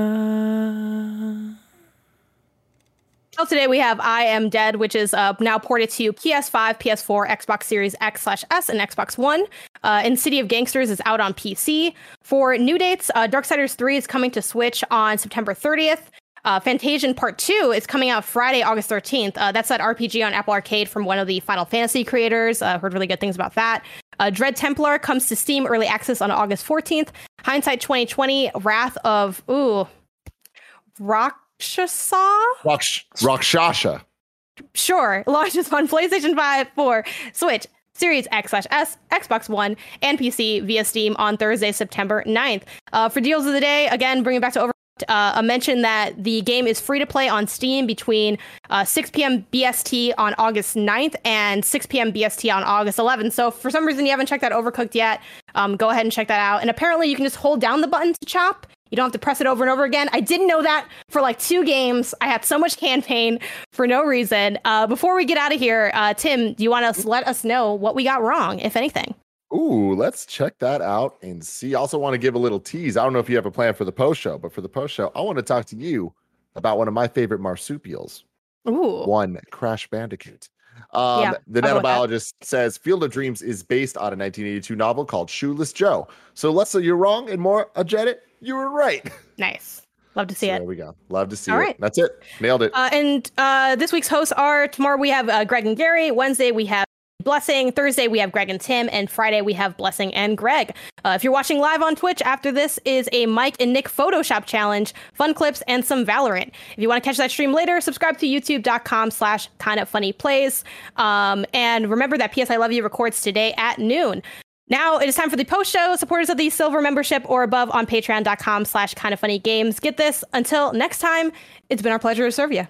Today we have I Am Dead, which is uh, now ported to PS5, PS4, Xbox Series X slash S, and Xbox One. Uh, and City of Gangsters is out on PC. For new dates, uh, Darksiders 3 is coming to Switch on September 30th. Uh, Fantasian Part 2 is coming out Friday, August 13th. Uh, that's that RPG on Apple Arcade from one of the Final Fantasy creators. Uh, heard really good things about that. Uh, Dread Templar comes to Steam Early Access on August 14th. Hindsight 2020, Wrath of, ooh, Rakshasa? Raksh- Rakshasha. Sure, launches on PlayStation 5, 4, Switch, Series X slash S, Xbox One, and PC via Steam on Thursday, September 9th. Uh, for deals of the day, again, bringing it back to over. Uh, a mention that the game is free to play on Steam between uh, 6 p.m. BST on August 9th and 6 p.m. BST on August 11th. So, if for some reason you haven't checked that Overcooked yet, um, go ahead and check that out. And apparently, you can just hold down the button to chop. You don't have to press it over and over again. I didn't know that for like two games. I had so much campaign for no reason. Uh, before we get out of here, uh, Tim, do you want to let us know what we got wrong, if anything? Ooh, let's check that out and see. I also want to give a little tease. I don't know if you have a plan for the post show, but for the post show, I want to talk to you about one of my favorite marsupials, Ooh. one Crash Bandicoot. Um, Yeah, the I'll go with that. nanobiologist says Field of Dreams is based on a 1982 novel called Shoeless Joe. So let's say you're wrong and more, Ajed, you were right. Nice. Love to see So it. there we go. Love to see All it. right. That's it. Nailed it. Uh, and uh, this week's hosts are tomorrow we have uh, Greg and Gary. Wednesday we have Blessing. Thursday we have Greg and Tim. And Friday we have Blessing and Greg. Uh, if you're watching live on Twitch, after this is a Mike and Nick Photoshop challenge, fun clips, and some Valorant. If you want to catch that stream later, subscribe to youtube.com slash kind of funny plays. Um, and remember that PS I Love You records today at noon. Now it is time for the post show. Supporters of the silver membership or above on patreon.com slash kind of funny games. Get this until next time. It's been our pleasure to serve you.